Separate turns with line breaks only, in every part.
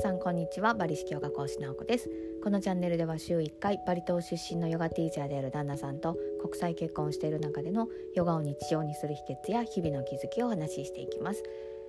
さんこんにちは。バリ式ヨガ講師直子です。このチャンネルでは週1回バリ島出身のヨガティーチャーである旦那さんと国際結婚している中でのヨガを日常にする秘訣や日々の気づきをお話ししていきます。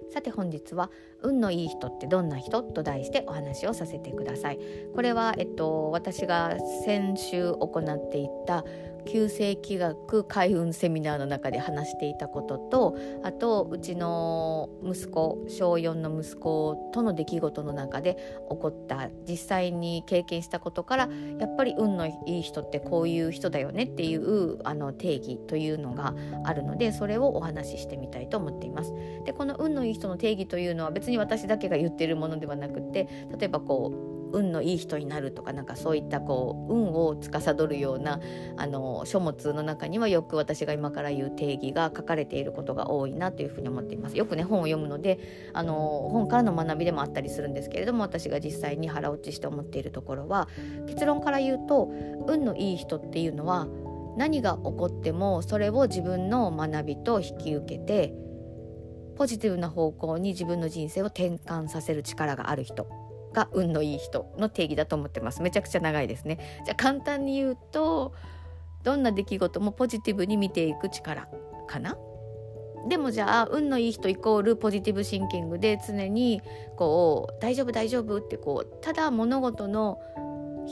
さて本日は運のいい人ってどんな人と題してお話をさせてください。これはえっと私が先週行っていた旧世紀学開運セミナーの中で話していたこととあとうちの息子小4の息子との出来事の中で起こった実際に経験したことからやっぱり運のいい人ってこういう人だよねっていうあの定義というのがあるのでそれをお話ししてみたいと思っています。でこの運のいい人の定義というのは別に私だけが言ってるものではなくて例えばこう運のいい人になるとかなんかそういったこう運を司るようなあの書物の中にはよく私が今から言う定義が書かれていることが多いなというふうに思っています。よくね本を読むのであの本からの学びでもあったりするんですけれども私が実際に腹落ちして思っているところは結論から言うと運のいい人っていうのは何が起こってもそれを自分の学びと引き受けてポジティブな方向に自分の人生を転換させる力がある人。が運のいい人の定義だと思ってますめちゃくちゃ長いですねじゃあ簡単に言うとどんな出来事もポジティブに見ていく力かな？でもじゃあ運のいい人イコールポジティブシンキングで常にこう大丈夫大丈夫ってこうただ物事の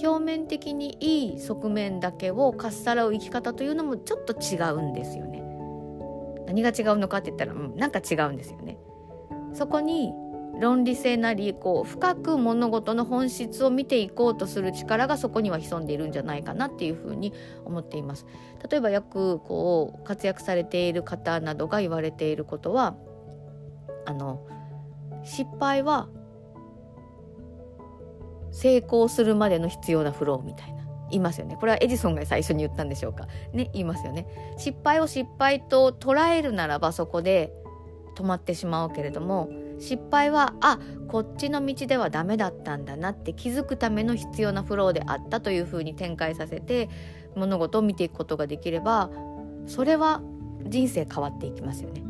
表面的にいい側面だけをかっさらう生き方というのもちょっと違うんですよね。何が違うのかって言ったら、うん、なんか違うんですよね。そこに論理性なりこう深く物事の本質を見ていこうとする力がそこには潜んでいるんじゃないかなっていうふうに思っています。例えばよくこう活躍されている方などが言われていることはあの失敗は成功するまでの必要なフローみたいな。言いますよね。これはエジソンが最初に言ったんでしょうか。ね言いますよね。失敗を失敗と捉えるならばそこで止まってしまうけれども失敗はあこっちの道ではダメだったんだなって気づくための必要なフローであったというふうに展開させて物事を見ていくことができればそれは人生変わっていきますよね。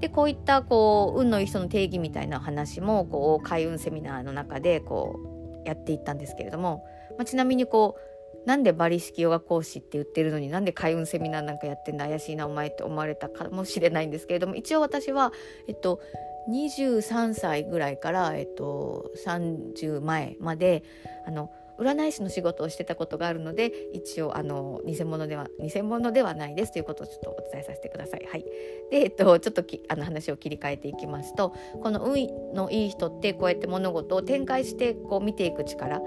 でこういったこう運のいい人の定義みたいな話もこう開運セミナーの中でこうやっていったんですけれども、まあ、ちなみにこうなんでバリ式ヨガ講師って言ってるのになんで開運セミナーなんかやってんだ怪しいなお前って思われたかもしれないんですけれども一応私は、えっと、23歳ぐらいから、えっと、30前まであの占い師の仕事をしてたことがあるので一応あの偽物では偽物ではないですということをちょっとお伝えさせてください。はい、で、えっと、ちょっとあの話を切り替えていきますとこの運のいい人ってこうやって物事を展開してこう見ていく力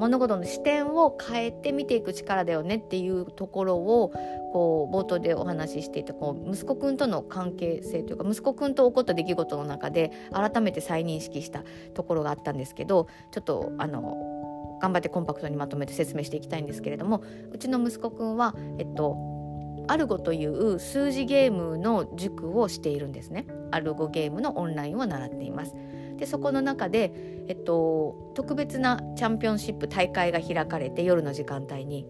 物事の視点を変えて見ていく力だよねっていうところをこう冒頭でお話ししていてこう息子くんとの関係性というか息子くんと起こった出来事の中で改めて再認識したところがあったんですけどちょっとあの頑張ってコンパクトにまとめて説明していきたいんですけれどもうちの息子くんはえっとアルゴという数字ゲームの塾をしているんですね。アルゴゲームのオンラインを習っています。でそこの中で、えっと、特別なチャンピオンシップ大会が開かれて夜の時間帯に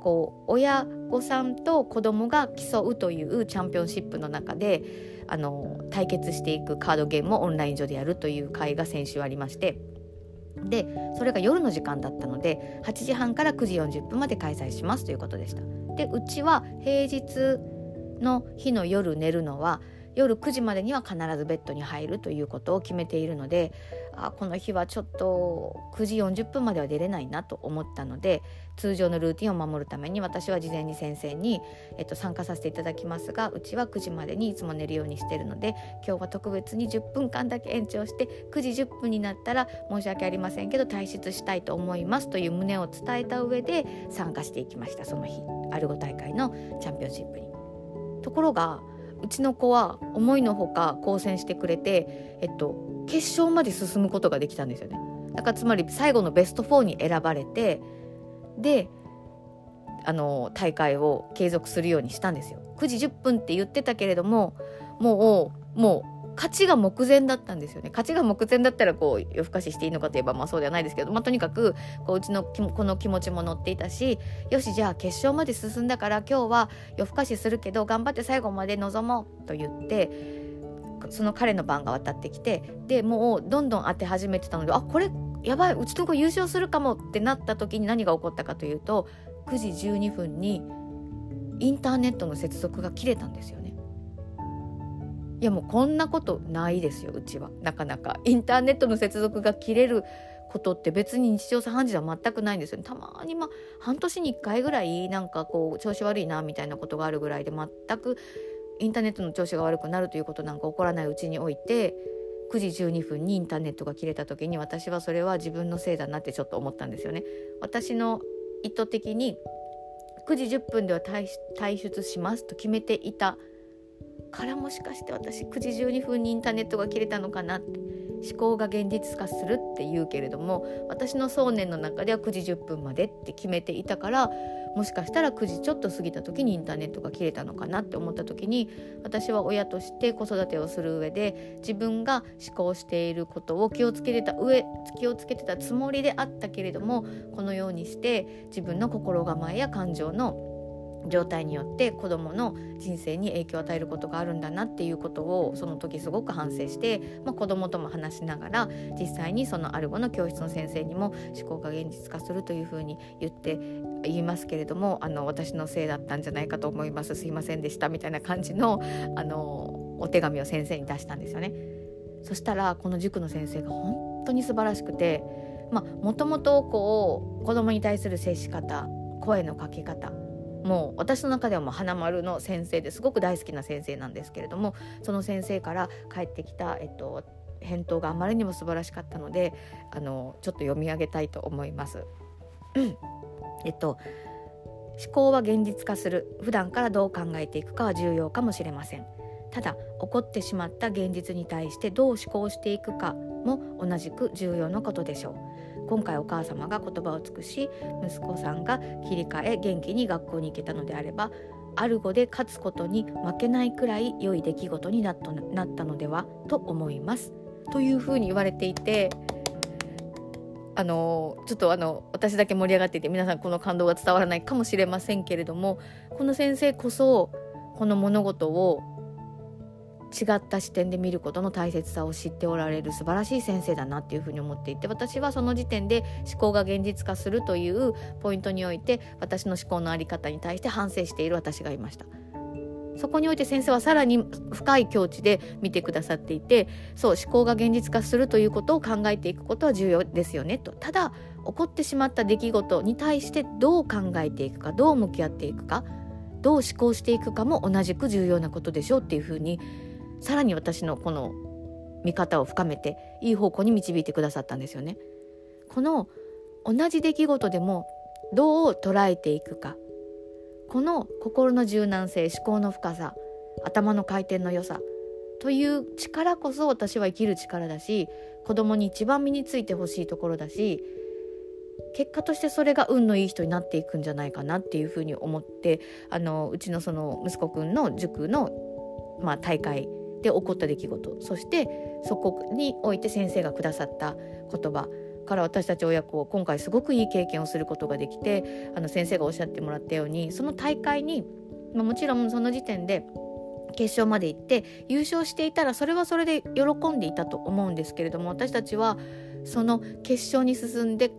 こう親御さんと子供が競うというチャンピオンシップの中であの対決していくカードゲームをオンライン上でやるという会が先週ありましてでそれが夜の時間だったので8時半から9時40分まで開催しますということでした。でうちは平日の日の夜寝るのは夜9時までには必ずベッドに入るということを決めているのであこの日はちょっと9時40分までは出れないなと思ったので通常のルーティンを守るために私は事前に先生に、えっと、参加させていただきますがうちは9時までにいつも寝るようにしてるので今日は特別に10分間だけ延長して9時10分になったら申し訳ありませんけど退出したいと思いますという旨を伝えた上で参加していきましたその日アルゴ大会のチャンピオンシップに。ところがうちの子は思いのほか好戦してくれて、えっと、決勝まで進むことができたんですよね。だからつまり最後のベスト4に選ばれてであの大会を継続するようにしたんですよ。9時10分って言ってたけれどももうもう勝ちが目前だったんですよね勝ちが目前だったらこう夜更かししていいのかといえばまあそうではないですけど、まあ、とにかくこううちのこの気持ちも乗っていたしよしじゃあ決勝まで進んだから今日は夜更かしするけど頑張って最後まで臨もうと言ってその彼の番が渡ってきてでもうどんどん当て始めてたのであこれやばいうちの子優勝するかもってなった時に何が起こったかというと9時12分にインターネットの接続が切れたんですよね。いやもうこんなことないですようちは。なかなか。インターネットの接続が切れることって別に日常茶飯事では全くないんですよね。たまにまあ半年に1回ぐらいなんかこう調子悪いなみたいなことがあるぐらいで全くインターネットの調子が悪くなるということなんか起こらないうちにおいて9時12分にインターネットが切れた時に私はそれは自分のせいだなってちょっと思ったんですよね。私の意図的に9時10分では退出しますと決めていたからもしかして私9時12分にインターネットが切れたのかなって思考が現実化するって言うけれども私の想念の中では9時10分までって決めていたからもしかしたら9時ちょっと過ぎた時にインターネットが切れたのかなって思った時に私は親として子育てをする上で自分が思考していることを気をつけてた上気をつけてたつもりであったけれどもこのようにして自分の心構えや感情の状態によって子どもの人生に影響を与えることがあるんだなっていうことをその時すごく反省して、まあ、子どもとも話しながら実際にそのアルゴの教室の先生にも思考が現実化するというふうに言って言いますけれどもあの私のせいだったんじゃないかと思いますすいませんでしたみたいな感じのあのお手紙を先生に出したんですよね。そしたらこの塾の先生が本当に素晴らしくてもともとこう子供に対する接し方声のかけ方もう私の中ではもう花丸の先生ですごく大好きな先生なんですけれどもその先生から帰ってきた、えっと、返答があまりにも素晴らしかったのであのちょっと読み上げたいと思います。えっと思考は現実化する。普段からどう考えていくかは重要かもしれません。ただ起こってしまった現実に対してどう思考していくかも同じく重要なことでしょう。今回お母様が言葉を尽くし息子さんが切り替え元気に学校に行けたのであればアルゴで勝つことに負けないくらい良い出来事になったのではと思います。というふうに言われていてあのちょっとあの私だけ盛り上がっていて皆さんこの感動が伝わらないかもしれませんけれどもこの先生こそこの物事を違った視点で見ることの大切さを知っておられる素晴らしい先生だなっていうふうに思っていて私はその時点で思考が現実化するというポイントにおいて私の思考の在り方に対して反省している私がいました。そこにおいて先生はさらに深い境地で見てくださっていてそう思考が現実化するということを考えていくことは重要ですよねとただ起こってしまった出来事に対してどう考えていくかどう向き合っていくかどう思考していくかも同じく重要なことでしょうっていうふうにさらに私のこの見方を深めていい方向に導いてくださったんですよね。この同じ出来事でもどう捉えていくかこの心の柔軟性思考の深さ頭の回転の良さという力こそ私は生きる力だし子供に一番身についてほしいところだし結果としてそれが運のいい人になっていくんじゃないかなっていうふうに思ってあのうちのその息子くんの塾の、まあ、大会で起こった出来事。そしてそこにおいて先生がくださった言葉。から私たち親子今回すごくいい経験をすることができてあの先生がおっしゃってもらったようにその大会に、まあ、もちろんその時点で決勝まで行って優勝していたらそれはそれで喜んでいたと思うんですけれども私たちはその決勝に進んで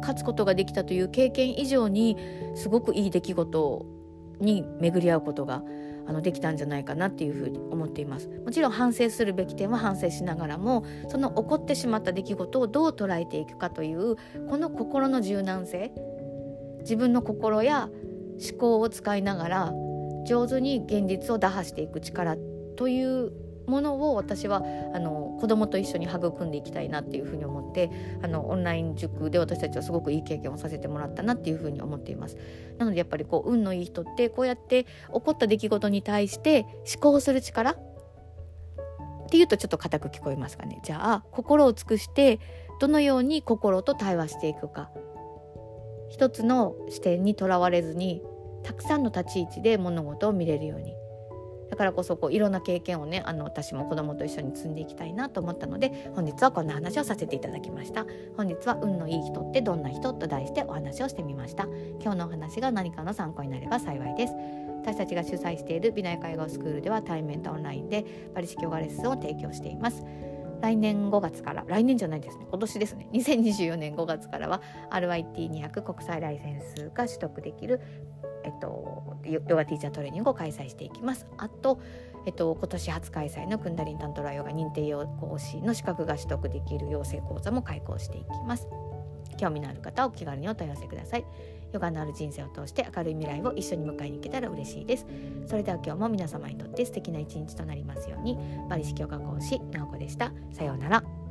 勝つことができたという経験以上にすごくいい出来事に巡り合うことがあのできたんじゃないかなっていうふうに思っています。もちろん反省するべき点は反省しながらもその起こってしまった出来事をどう捉えていくかというこの心の柔軟性自分の心や思考を使いながら上手に現実を打破していく力というものを私はあの子供と一緒に育んでいきたいなっていうふうに思ってあのオンライン塾で私たちはすごくいい経験をさせてもらったなっていうふうに思っています。なのでやっぱりこう運のいい人ってこうやって起こった出来事に対して思考する力っていうとちょっと硬く聞こえますかね。じゃあ心を尽くしてどのように心と対話していくか。一つの視点にとらわれずにたくさんの立ち位置で物事を見れるように。だからこそこういろんな経験をねあの私も子供と一緒に積んでいきたいなと思ったので本日はこんな話をさせていただきました。本日は運のいい人ってどんな人と題してお話をしてみました。今日のお話が何かの参考になれば幸いです。私たちが主催している美内介護スクールでは対面とオンラインでパリ式ヨガレッスンを提供しています。来年5月から来年じゃないですね今年ですね2024年5月からは RIT200 国際ライセンスが取得できるえっと、ヨガティーチャートレーニングを開催していきます。あと、えっと、今年初開催のクンダリンタントラヨガ認定養講師の資格が取得できる養成講座も開講していきます。興味のある方はお気軽にお問い合わせください。ヨガのある人生を通して明るい未来を一緒に迎えに行けたら嬉しいです。それでは今日も皆様にとって素敵な一日となりますように、バリ式ヨガ講師、なおこでした。さようなら。